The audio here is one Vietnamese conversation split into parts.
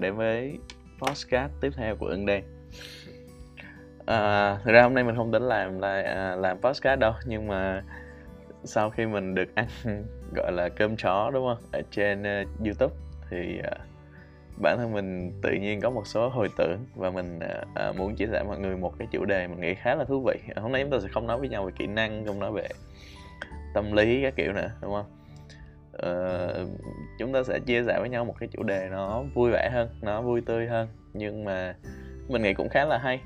bạn đến với podcast tiếp theo của Ưng đen À, thực ra hôm nay mình không tính làm là làm podcast đâu, nhưng mà sau khi mình được ăn gọi là cơm chó đúng không ở trên uh, YouTube thì uh, bản thân mình tự nhiên có một số hồi tưởng và mình uh, muốn chia sẻ mọi người một cái chủ đề mình nghĩ khá là thú vị. Hôm nay chúng ta sẽ không nói với nhau về kỹ năng, không nói về tâm lý các kiểu nữa đúng không? Uh, chúng ta sẽ chia sẻ với nhau một cái chủ đề nó vui vẻ hơn nó vui tươi hơn. Nhưng mà mình nghĩ cũng khá là hay.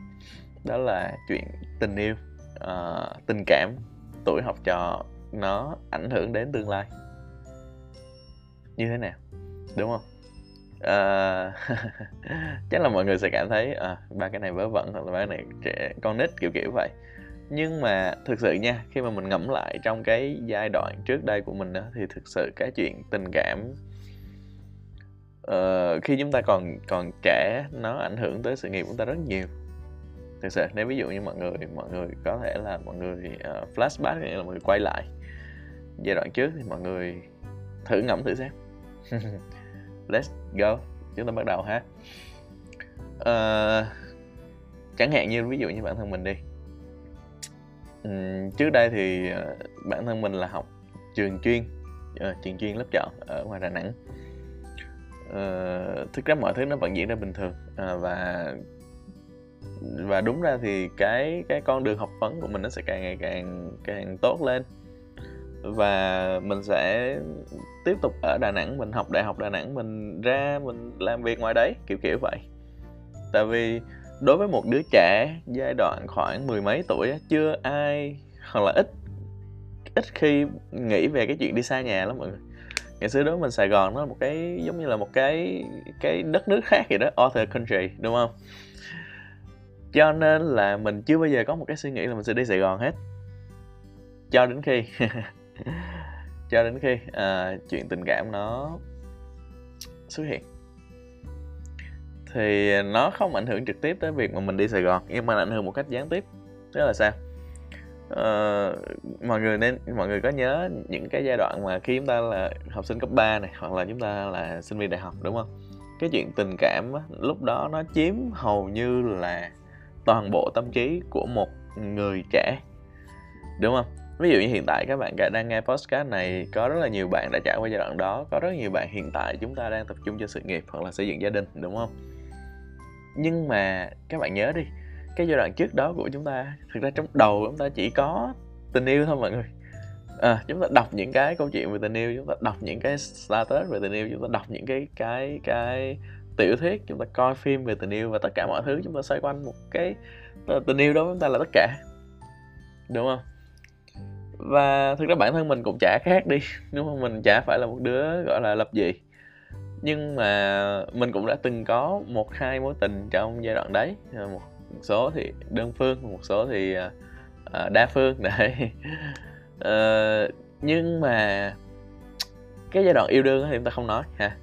Đó là chuyện tình yêu uh, tình cảm tuổi học trò nó ảnh hưởng đến tương lai. Như thế nào? Đúng không? Uh, chắc là mọi người sẽ cảm thấy à, ba cái này vớ vẩn hoặc là ba cái này trẻ con nít kiểu kiểu vậy nhưng mà thực sự nha khi mà mình ngẫm lại trong cái giai đoạn trước đây của mình đó, thì thực sự cái chuyện tình cảm uh, khi chúng ta còn còn trẻ nó ảnh hưởng tới sự nghiệp của chúng ta rất nhiều. Thực sự nếu ví dụ như mọi người mọi người có thể là mọi người uh, flashback nghĩa là mọi người quay lại giai đoạn trước thì mọi người thử ngẫm thử xem. Let's go chúng ta bắt đầu ha. Uh, chẳng hạn như ví dụ như bản thân mình đi trước đây thì uh, bản thân mình là học trường chuyên uh, trường chuyên lớp chọn ở ngoài Đà Nẵng. Ờ, uh, thực ra mọi thứ nó vẫn diễn ra bình thường uh, và và đúng ra thì cái cái con đường học vấn của mình nó sẽ càng ngày càng càng tốt lên. Và mình sẽ tiếp tục ở Đà Nẵng mình học đại học Đà Nẵng mình ra mình làm việc ngoài đấy kiểu kiểu vậy. Tại vì đối với một đứa trẻ giai đoạn khoảng mười mấy tuổi chưa ai hoặc là ít ít khi nghĩ về cái chuyện đi xa nhà lắm mọi người. Ngày xưa đối với mình Sài Gòn nó là một cái giống như là một cái cái đất nước khác vậy đó other country đúng không? Cho nên là mình chưa bao giờ có một cái suy nghĩ là mình sẽ đi Sài Gòn hết. Cho đến khi cho đến khi à, chuyện tình cảm nó xuất hiện thì nó không ảnh hưởng trực tiếp tới việc mà mình đi Sài Gòn nhưng mà ảnh hưởng một cách gián tiếp. Tức là sao? Uh, mọi người nên mọi người có nhớ những cái giai đoạn mà khi chúng ta là học sinh cấp 3 này hoặc là chúng ta là sinh viên đại học đúng không? Cái chuyện tình cảm á, lúc đó nó chiếm hầu như là toàn bộ tâm trí của một người trẻ đúng không? Ví dụ như hiện tại các bạn đang nghe podcast này có rất là nhiều bạn đã trải qua giai đoạn đó có rất nhiều bạn hiện tại chúng ta đang tập trung cho sự nghiệp hoặc là xây dựng gia đình đúng không? Nhưng mà các bạn nhớ đi cái giai đoạn trước đó của chúng ta thực ra trong đầu chúng ta chỉ có tình yêu thôi mọi người. À, chúng ta đọc những cái câu chuyện về tình yêu chúng ta đọc những cái status về tình yêu chúng ta đọc những cái cái cái tiểu thuyết chúng ta coi phim về tình yêu và tất cả mọi thứ chúng ta xoay quanh một cái ờ, tình yêu đó chúng ta là tất cả. Đúng không? Và thực ra bản thân mình cũng chả khác đi đúng không? Mình chả phải là một đứa gọi là lập dị nhưng mà mình cũng đã từng có một hai mối tình trong giai đoạn đấy. À, một số thì đơn phương một số thì uh, đa phương đấy. Uh, nhưng mà cái giai đoạn yêu đương thì chúng ta không nói ha.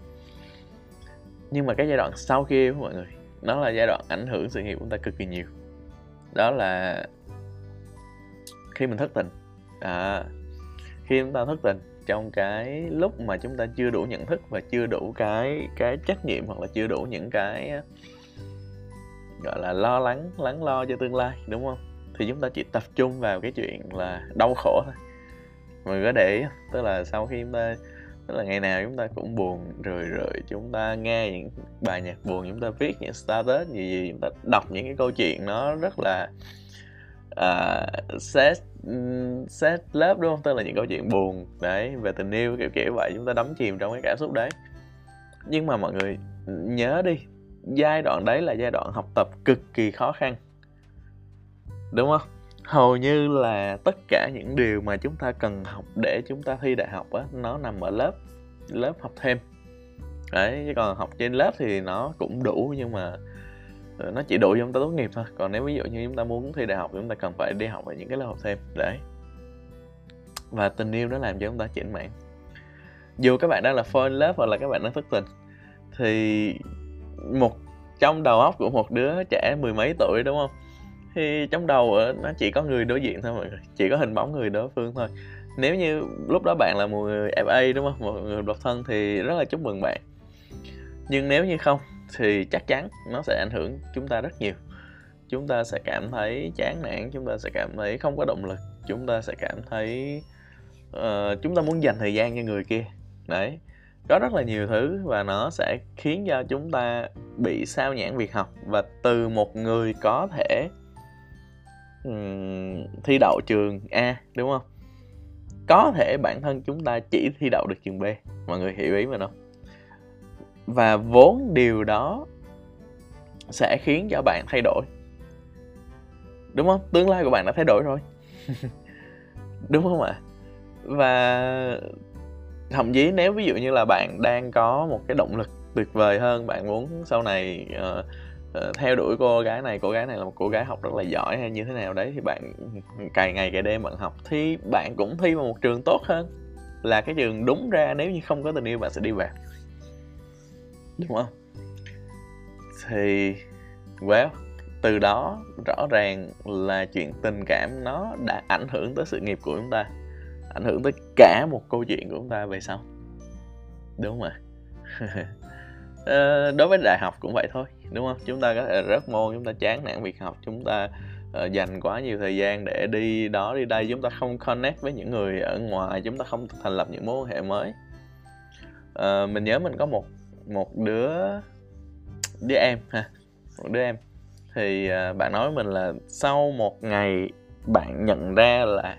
Nhưng mà cái giai đoạn sau khi yêu mọi người nó là giai đoạn ảnh hưởng sự nghiệp của chúng ta cực kỳ nhiều. Đó là khi mình thất tình. À, khi chúng ta thất tình trong cái lúc mà chúng ta chưa đủ nhận thức và chưa đủ cái cái trách nhiệm hoặc là chưa đủ những cái, gọi là, lo lắng lắng lo cho tương lai, đúng không? Thì chúng ta chỉ tập trung vào cái chuyện là đau khổ thôi. Mọi người có để ý tức là sau khi chúng ta, tức là ngày nào chúng ta cũng buồn rồi rồi chúng ta nghe những bài nhạc buồn, chúng ta viết những status gì gì, chúng ta đọc những cái câu chuyện nó rất là À, uh, sad lớp đúng không? Tức là những câu chuyện buồn đấy về tình yêu kiểu kiểu vậy chúng ta đắm chìm trong cái cảm xúc đấy. Nhưng mà mọi người nhớ đi giai đoạn đấy là giai đoạn học tập cực kỳ khó khăn. Đúng không? Hầu như là tất cả những điều mà chúng ta cần học để chúng ta thi đại học á nó nằm ở lớp lớp học thêm. Đấy chứ còn học trên lớp thì nó cũng đủ nhưng mà Ờ, nó chỉ đủ cho chúng ta tốt nghiệp thôi. Còn nếu ví dụ như chúng ta muốn thi đại học chúng ta cần phải đi học ở những cái lớp học thêm. Đấy. Và tình yêu nó làm cho chúng ta chỉnh mạng dù các bạn đang là fall in love hoặc là các bạn đang thất tình, thì một, trong đầu óc của một đứa trẻ mười mấy tuổi, đúng không? Thì trong đầu nó chỉ có người đối diện thôi mọi người. Chỉ có hình bóng người đối phương thôi. Nếu như lúc đó bạn là một người FA đúng không? Một người độc thân thì rất là chúc mừng bạn. Nhưng nếu như không thì chắc chắn nó sẽ ảnh hưởng chúng ta rất nhiều. Chúng ta sẽ cảm thấy chán nản chúng ta sẽ cảm thấy không có động lực chúng ta sẽ cảm thấy uh, chúng ta muốn dành thời gian cho người kia. Đấy có rất là nhiều thứ và nó sẽ khiến cho chúng ta bị sao nhãn việc học và từ một người có thể um, thi đậu trường A đúng không? Có thể bản thân chúng ta chỉ thi đậu được trường B mọi người hiểu ý mình không? Và vốn điều đó sẽ khiến cho bạn thay đổi. Đúng không? Tương lai của bạn đã thay đổi rồi. Đúng không ạ? Và thậm chí nếu ví dụ như là bạn đang có một cái động lực tuyệt vời hơn bạn muốn sau này uh, uh, theo đuổi cô gái này cô gái này là một cô gái học rất là giỏi hay như thế nào đấy thì bạn cày ngày cày đêm bạn học thì bạn cũng thi vào một trường tốt hơn là cái trường đúng ra. Nếu như không có tình yêu bạn sẽ đi vào đúng không? Thì well từ đó rõ ràng là chuyện tình cảm nó đã ảnh hưởng tới sự nghiệp của chúng ta ảnh hưởng tới cả một câu chuyện của chúng ta về sau. Đúng không ạ à, đối với đại học cũng vậy thôi đúng không? Chúng ta có thể rớt môn chúng ta chán nản việc học chúng ta uh, dành quá nhiều thời gian để đi đó đi đây chúng ta không connect với những người ở ngoài chúng ta không thành lập những mối quan hệ mới. Uh, mình nhớ mình có một một đứa đứa em ha một đứa em. Thì uh, bạn nói với mình là sau một ngày bạn nhận ra là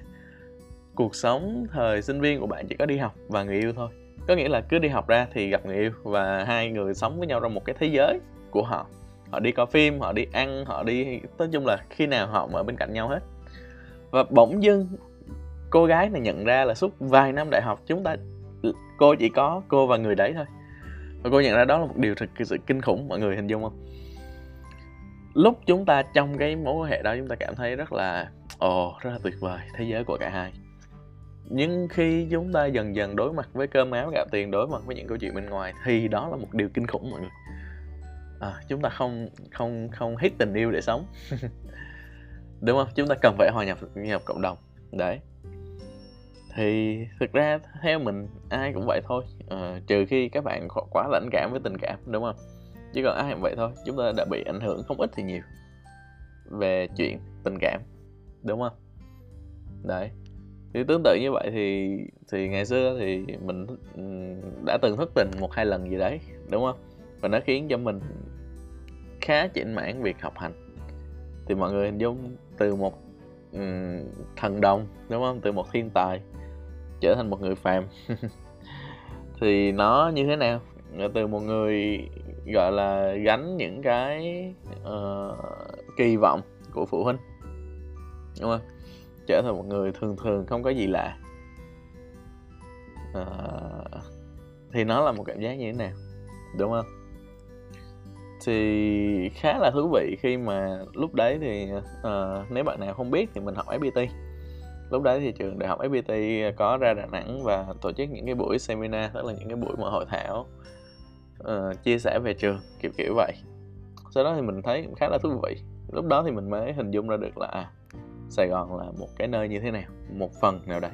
cuộc sống thời sinh viên của bạn chỉ có đi học và người yêu thôi. Có nghĩa là cứ đi học ra thì gặp người yêu và hai người sống với nhau trong một cái thế giới của họ. Họ đi coi phim họ đi ăn họ đi nói chung là khi nào họ ở bên cạnh nhau hết. Và bỗng dưng cô gái này nhận ra là suốt vài năm đại học chúng ta cô chỉ có cô và người đấy thôi và cô nhận ra đó là một điều thực sự kinh khủng mọi người hình dung không? Lúc chúng ta trong cái mối quan hệ đó chúng ta cảm thấy rất là ồ oh, rất là tuyệt vời thế giới của cả hai. Nhưng khi chúng ta dần dần đối mặt với cơm áo gạo tiền đối mặt với những câu chuyện bên ngoài thì đó là một điều kinh khủng mọi người. À, chúng ta không không không hít tình yêu để sống. Đúng không? Chúng ta cần phải hòa nhập nhập cộng đồng. Đấy thì thực ra theo mình ai cũng vậy thôi. À, trừ khi các bạn quá lãnh cảm với tình cảm đúng không? Chứ còn ai cũng vậy thôi chúng ta đã bị ảnh hưởng không ít thì nhiều về chuyện tình cảm đúng không? Đấy. Thì tương tự như vậy thì thì ngày xưa thì mình ừ, đã từng thất tình một hai lần gì đấy đúng không? Và nó khiến cho mình khá chỉnh mãn việc học hành. Thì mọi người hình dung từ một um, thần đồng đúng không? Từ một thiên tài trở thành một người phàm. Thì nó như thế nào? Từ một người gọi là gánh những cái uh, kỳ vọng của phụ huynh đúng không? Trở thành một người thường thường không có gì lạ. Uh, thì nó là một cảm giác như thế nào? Đúng không? Thì khá là thú vị khi mà lúc đấy thì uh, nếu bạn nào không biết thì mình học FPT lúc đấy thì trường đại học FPT có ra Đà Nẵng và tổ chức những cái buổi seminar tức là những cái buổi mà hội thảo uh, chia sẻ về trường kiểu kiểu vậy. Sau đó thì mình thấy khá là thú vị. Lúc đó thì mình mới hình dung ra được là à, Sài Gòn là một cái nơi như thế nào một phần nào đấy.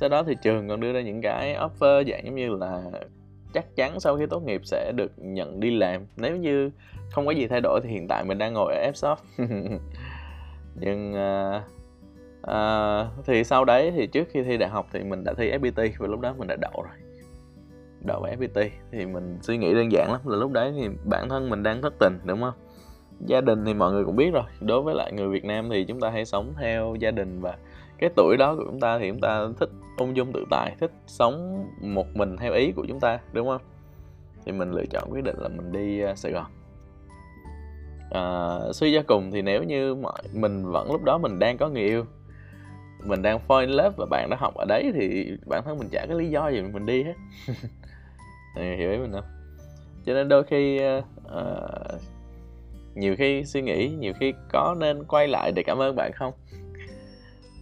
Sau đó thì trường còn đưa ra những cái offer dạng giống như là chắc chắn sau khi tốt nghiệp sẽ được nhận đi làm. Nếu như không có gì thay đổi thì hiện tại mình đang ngồi ở Fsoft nhưng uh, à, thì sau đấy thì trước khi thi đại học thì mình đã thi FPT và lúc đó mình đã đậu rồi. Đậu vào FPT thì mình suy nghĩ đơn giản lắm là lúc đấy thì bản thân mình đang thất tình đúng không? Gia đình thì mọi người cũng biết rồi. Đối với lại người Việt Nam thì chúng ta hay sống theo gia đình và cái tuổi đó của chúng ta thì chúng ta thích ung dung tự tại thích sống một mình theo ý của chúng ta đúng không? Thì mình lựa chọn quyết định là mình đi à, Sài Gòn. À, suy ra cùng thì nếu như mọi mình vẫn lúc đó mình đang có người yêu mình đang fall in love và bạn đã học ở đấy thì bản thân mình chả có lý do gì mình đi hết. Hiểu ý mình không? Cho nên đôi khi uh, nhiều khi suy nghĩ nhiều khi có nên quay lại để cảm ơn bạn không?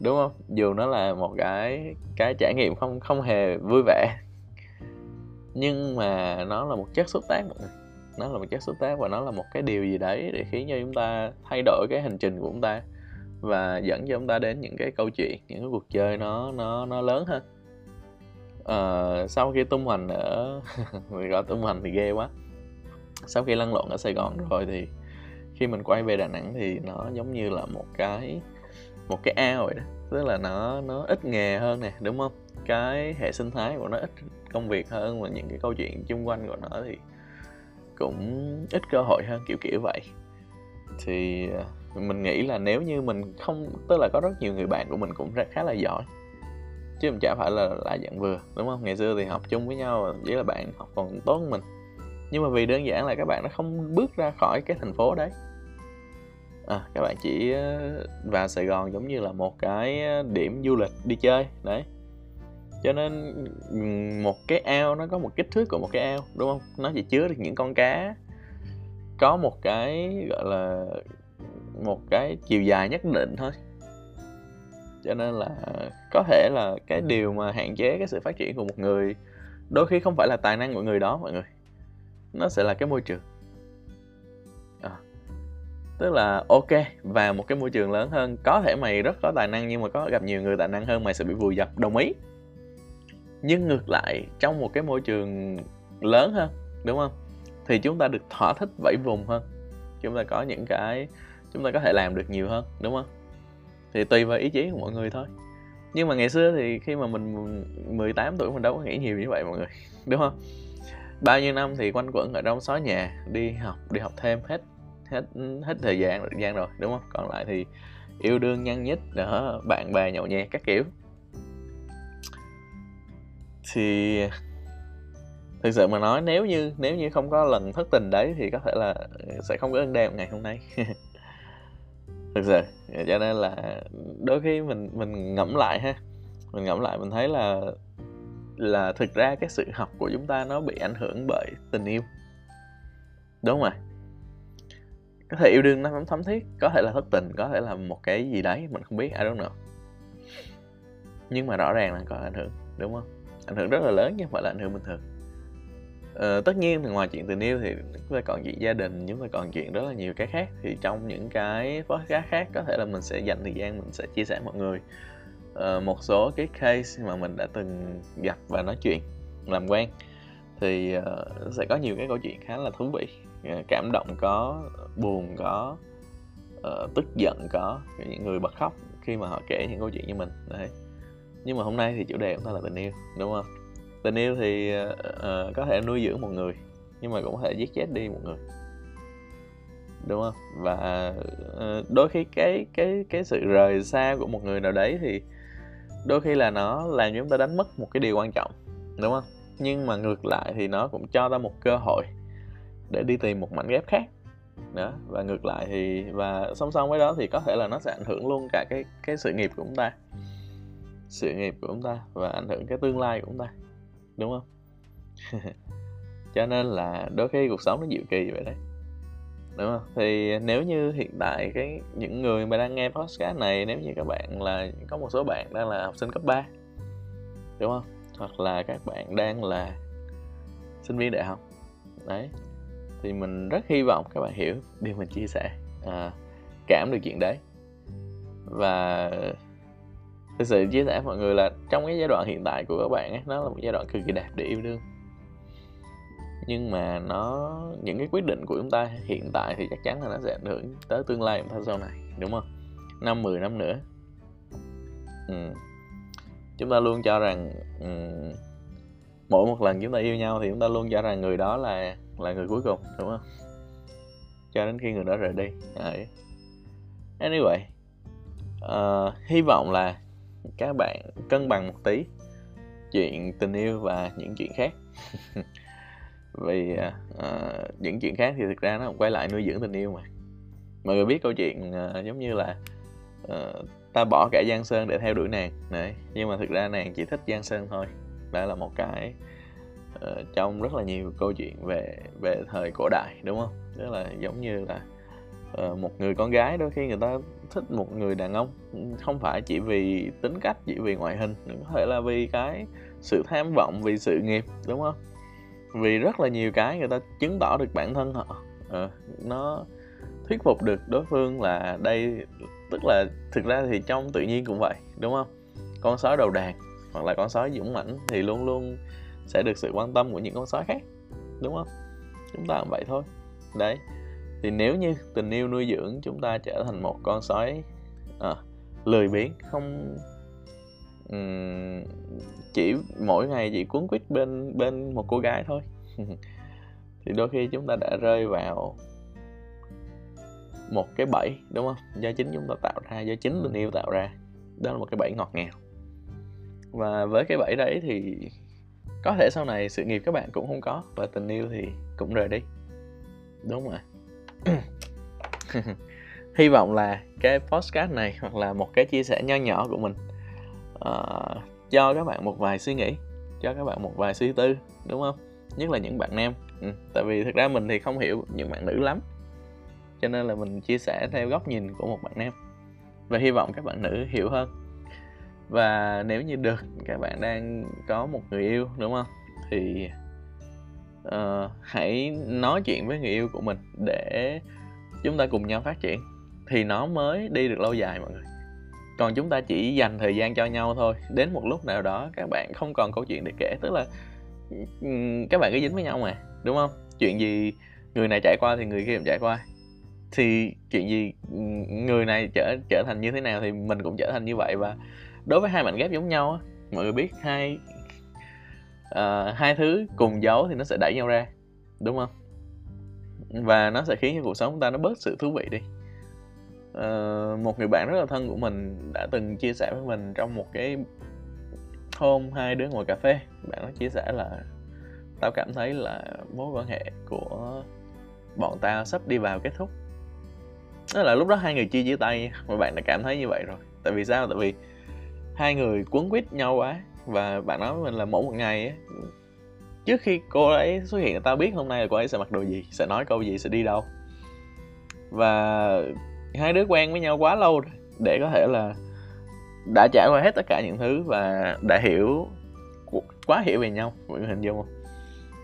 Đúng không? Dù nó là một cái cái trải nghiệm không không hề vui vẻ. Nhưng mà nó là một chất xúc tác nó là một chất xúc tác và nó là một cái điều gì đấy để khiến cho chúng ta thay đổi cái hành trình của chúng ta và dẫn cho chúng ta đến những cái câu chuyện những cái cuộc chơi nó nó nó lớn hơn. À, sau khi tung hoành ở mình gọi tung hoành thì ghê quá. Sau khi lăn lộn ở Sài Gòn rồi thì khi mình quay về Đà Nẵng thì nó giống như là một cái một cái ao vậy đó. Tức là nó nó ít nghề hơn nè đúng không? Cái hệ sinh thái của nó ít công việc hơn và những cái câu chuyện chung quanh của nó thì cũng ít cơ hội hơn kiểu kiểu vậy. Thì ờ, mình nghĩ là nếu như mình không tức là có rất nhiều người bạn của mình cũng rất khá là giỏi. Chứ không chả phải là lại dạng vừa đúng không? Ngày xưa thì học chung với nhau chỉ là bạn học còn tốt hơn mình. Nhưng mà vì đơn giản là các bạn nó không bước ra khỏi cái thành phố đấy. À, các bạn chỉ ờ, vào Sài Gòn giống như là một cái ờ, điểm du lịch đi chơi đấy. Cho nên một cái ao nó có một kích thước của một cái ao đúng không? Nó chỉ chứa được những con cá. Có một cái gọi là một cái chiều dài nhất định thôi. Cho nên là có thể là cái điều mà hạn chế cái sự phát triển của một người đôi khi không phải là tài năng của người đó mọi người. Nó sẽ là cái môi trường. À, tức là ok vào một cái môi trường lớn hơn có thể mày rất có tài năng nhưng mà có gặp nhiều người tài năng hơn mày sẽ bị vùi dập đồng ý. Nhưng ngược lại trong một cái môi trường lớn hơn đúng không? Thì chúng ta được thỏa thích vẫy vùng hơn. Chúng ta có những cái chúng ta có thể làm được nhiều hơn, đúng không? Thì tùy vào ý chí của mọi người thôi. Nhưng mà ngày xưa thì khi mà mình 18 tuổi mình đâu có nghĩ nhiều như vậy mọi người, đúng không? Bao nhiêu năm thì quanh quẩn ở trong xó nhà, đi học đi học thêm hết hết hết thời gian thời gian rồi, đúng không? Còn lại thì yêu đương nhăn nhít, đó, bạn bè nhậu nhẹt các kiểu. Thì thực sự mà nói, nếu như nếu như không có lần thất tình đấy thì có thể là sẽ không có ơn đêm ngày hôm nay. thực sự. Cho nên là đôi khi mình mình ngẫm lại ha. Mình ngẫm lại mình thấy là là thực ra cái sự học của chúng ta nó bị ảnh hưởng bởi tình yêu. Đúng không ạ có thể yêu đương nó không thấm thiết, có thể là thất tình, có thể là một cái gì đấy, mình không biết ai don't know. Nhưng mà rõ ràng là có ảnh hưởng, đúng không? Ảnh hưởng rất là lớn chứ không phải là ảnh hưởng bình thường ờ, tất nhiên thì ngoài chuyện tình yêu thì chúng ta còn chuyện gia đình chúng ta còn chuyện rất là nhiều cái khác. Thì trong những cái podcast khác có thể là mình sẽ dành thời gian mình sẽ chia sẻ mọi người. Uh, một số cái case mà mình đã từng gặp và nói chuyện làm quen thì uh, sẽ có nhiều cái câu chuyện khá là thú vị. Uh, cảm động có buồn có uh, tức giận có những người bật khóc khi mà họ kể những câu chuyện như mình. Đấy. Nhưng mà hôm nay thì chủ đề của ta là tình yêu đúng không? Tình yêu thì uh, có thể nuôi dưỡng một người nhưng mà cũng có thể giết chết đi một người. Đúng không? Và uh, đôi khi cái cái cái sự rời xa của một người nào đấy thì đôi khi là nó làm chúng ta đánh mất một cái điều quan trọng đúng không? Nhưng mà ngược lại thì nó cũng cho ta một cơ hội để đi tìm một mảnh ghép khác. Đó và ngược lại thì và song song với đó thì có thể là nó sẽ ảnh hưởng luôn cả cái cái sự nghiệp của chúng ta. Sự nghiệp của chúng ta và ảnh hưởng cái tương lai của chúng ta đúng không? Cho nên là đôi khi cuộc sống nó dịu kỳ vậy đấy. Đúng không? Thì nếu như hiện tại cái những người mà đang nghe podcast này nếu như các bạn là có một số bạn đang là học sinh cấp 3 đúng không? Hoặc là các bạn đang là sinh viên đại học đấy. Thì mình rất hy vọng các bạn hiểu điều mình chia sẻ à, cảm được chuyện đấy. Và thực sự chia sẻ mọi người là trong cái giai đoạn hiện tại của các bạn ấy, nó là một giai đoạn cực kỳ đẹp để yêu đương nhưng mà nó những cái quyết định của chúng ta hiện tại thì chắc chắn là nó sẽ ảnh hưởng tới tương lai của chúng ta sau này đúng không năm 10 năm nữa ừ. chúng ta luôn cho rằng ừ, mỗi một lần chúng ta yêu nhau thì chúng ta luôn cho rằng người đó là là người cuối cùng đúng không cho đến khi người đó rời đi Đấy. anyway uh, hy vọng là các bạn cân bằng một tí chuyện tình yêu và những chuyện khác. Vì uh, những chuyện khác thì thực ra nó không quay lại nuôi dưỡng tình yêu mà. Mọi người biết câu chuyện uh, giống như là uh, ta bỏ cả giang sơn để theo đuổi nàng. Đấy nhưng mà thực ra nàng chỉ thích giang sơn thôi. Đó là một cái uh, trong rất là nhiều câu chuyện về về thời cổ đại đúng không? Tức là giống như là uh, một người con gái đôi khi người ta thích một người đàn ông. Không phải chỉ vì tính cách chỉ vì ngoại hình có thể là vì cái sự tham vọng vì sự nghiệp đúng không? Vì rất là nhiều cái người ta chứng tỏ được bản thân họ. À, nó thuyết phục được đối phương là đây tức là thực ra thì trong tự nhiên cũng vậy đúng không? Con sói đầu đàn hoặc là con sói dũng mãnh thì luôn luôn sẽ được sự quan tâm của những con sói khác đúng không? Chúng ta cũng vậy thôi. Đấy thì nếu như tình yêu nuôi dưỡng chúng ta trở thành một con sói à, lười biếng không um, chỉ mỗi ngày chỉ cuốn quýt bên bên một cô gái thôi thì đôi khi chúng ta đã rơi vào một cái bẫy đúng không? Do chính chúng ta tạo ra do chính tình yêu tạo ra. Đó là một cái bẫy ngọt ngào. Và với cái bẫy đấy thì có thể sau này sự nghiệp các bạn cũng không có và tình yêu thì cũng rời đi. Đúng rồi. hy vọng là cái podcast này hoặc là một cái chia sẻ nho nhỏ của mình uh, cho các bạn một vài suy nghĩ cho các bạn một vài suy tư đúng không? Nhất là những bạn nam. Ừ. tại vì thực ra mình thì không hiểu những bạn nữ lắm. Cho nên là mình chia sẻ theo góc nhìn của một bạn nam. Và hy vọng các bạn nữ hiểu hơn. Và nếu như được các bạn đang có một người yêu đúng không? Thì uh, hãy nói chuyện với người yêu của mình để chúng ta cùng nhau phát triển. Thì nó mới đi được lâu dài mọi người. Còn chúng ta chỉ dành thời gian cho nhau thôi. Đến một lúc nào đó các bạn không còn câu chuyện để kể. Tức là các bạn cứ dính với nhau mà đúng không? Chuyện gì người này trải qua thì người kia cũng trải qua. Thì chuyện gì người này trở trở thành như thế nào thì mình cũng trở thành như vậy. Và đối với hai mảnh ghép giống nhau á mọi người biết hai uh, hai thứ cùng giấu thì nó sẽ đẩy nhau ra đúng không? Và nó sẽ khiến cho cuộc sống của ta nó bớt sự thú vị đi. Uh, một người bạn rất là thân của mình đã từng chia sẻ với mình trong một cái hôm hai đứa ngồi cà phê. Bạn nó chia sẻ là tao cảm thấy là mối quan hệ của bọn tao sắp đi vào kết thúc. Đó là lúc đó hai người chia chia tay mà bạn đã cảm thấy như vậy rồi. Tại vì sao? Tại vì hai người quấn quýt nhau quá và bạn nói với mình là mỗi một ngày ấy, trước khi cô ấy xuất hiện tao biết hôm nay là cô ấy sẽ mặc đồ gì sẽ nói câu gì sẽ đi đâu. Và hai đứa quen với nhau quá lâu rồi để có thể là đã trải qua hết tất cả những thứ và đã hiểu quá hiểu về nhau mọi người hình dung không?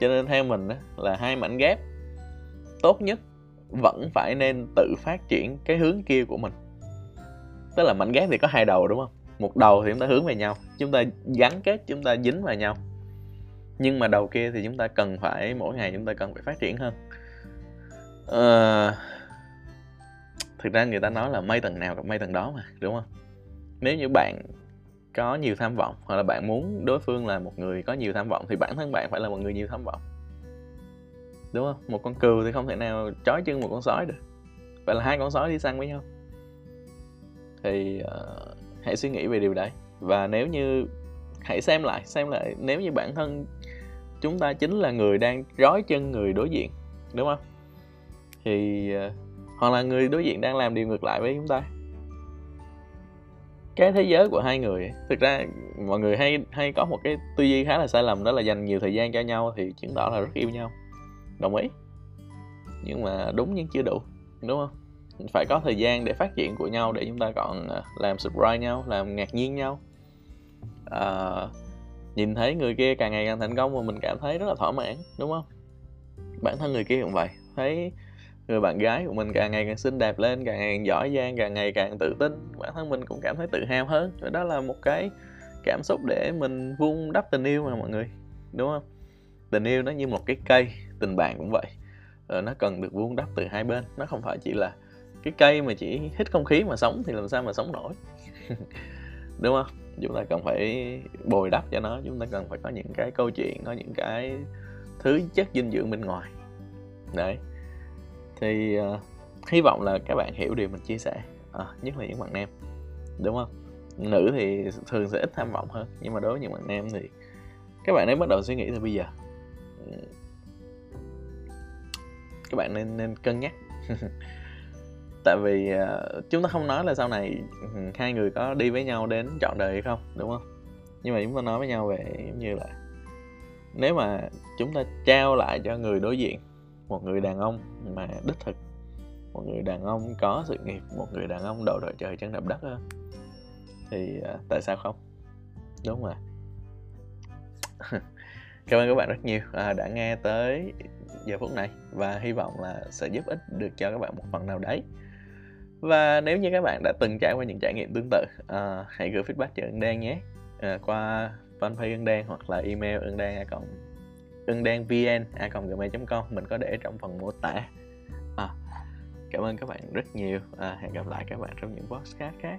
Cho nên theo mình là hai mảnh ghép tốt nhất vẫn phải nên tự phát triển cái hướng kia của mình. Tức là mảnh ghép thì có hai đầu đúng không? Một đầu thì chúng ta hướng về nhau chúng ta gắn kết chúng ta dính vào nhau. Nhưng mà đầu kia thì chúng ta cần phải mỗi ngày chúng ta cần phải phát triển hơn. À, thực ra người ta nói là mây tầng nào gặp mây tầng đó mà đúng không? Nếu như bạn có nhiều tham vọng hoặc là bạn muốn đối phương là một người có nhiều tham vọng thì bản thân bạn phải là một người nhiều tham vọng. Đúng không? Một con cừu thì không thể nào trói chân một con sói được. Vậy là hai con sói đi săn với nhau. Thì uh, hãy suy nghĩ về điều đấy. Và nếu như, hãy xem lại xem lại, nếu như bản thân chúng ta chính là người đang rói chân người đối diện, đúng không? Thì ờ, hoặc là người đối diện đang làm điều ngược lại với chúng ta. Cái thế giới của hai người, thực ra mọi người hay hay có một cái tư duy khá là sai lầm, đó là dành nhiều thời gian cho nhau thì chứng tỏ là rất yêu nhau. Đồng ý. Nhưng mà đúng nhưng chưa đủ, đúng không? Phải có thời gian để phát triển của nhau để chúng ta còn ờ, làm surprise nhau làm ngạc nhiên nhau. À, nhìn thấy người kia càng ngày càng thành công và mình cảm thấy rất là thỏa mãn đúng không? Bản thân người kia cũng vậy. Thấy người bạn gái của mình càng ngày càng xinh đẹp lên càng ngày càng giỏi giang càng ngày càng tự tin bản thân mình cũng cảm thấy tự hào hơn. Và đó là một cái cảm xúc để mình vun đắp tình yêu mà mọi người đúng không? Tình yêu nó như một cái cây tình bạn cũng vậy. Ờ, nó cần được vun đắp từ hai bên nó không phải chỉ là cái cây mà chỉ hít không khí mà sống thì làm sao mà sống nổi? Đúng không? Chúng ta cần phải bồi đắp cho nó chúng ta cần phải có những cái câu chuyện có những cái thứ chất dinh dưỡng bên ngoài. Đấy. Thì uh, hy vọng là các bạn hiểu điều mình chia sẻ à, nhất là những bạn nam. Đúng không? Nữ thì thường sẽ ít tham vọng hơn nhưng mà đối với những bạn nam thì các bạn nên bắt đầu suy nghĩ từ bây giờ. Các bạn nên nên cân nhắc. tại vì uh, chúng ta không nói là sau này ừ, hai người có đi với nhau đến trọn đời hay không đúng không? Nhưng mà chúng ta nói với nhau về giống như là nếu mà chúng ta trao lại cho người đối diện một người đàn ông mà đích thực một người đàn ông có sự nghiệp một người đàn ông đầu đội trời chân đạp đất hơn thì uh, tại sao không? Đúng không cảm ơn các bạn rất nhiều uh, đã nghe tới giờ phút này và hy vọng là sẽ giúp ích được cho các bạn một phần nào đấy và nếu như các bạn đã từng trải qua những trải nghiệm tương tự uh, hãy gửi feedback cho ưng Đen nhé. Uh, qua fanpage ưng đen hoặc là email ưng đen a cộng ưng đen vn a cộng gmail.com mình có để trong phần mô tả. À, cảm ơn các bạn rất nhiều. À, hẹn gặp lại các bạn trong những podcast khác.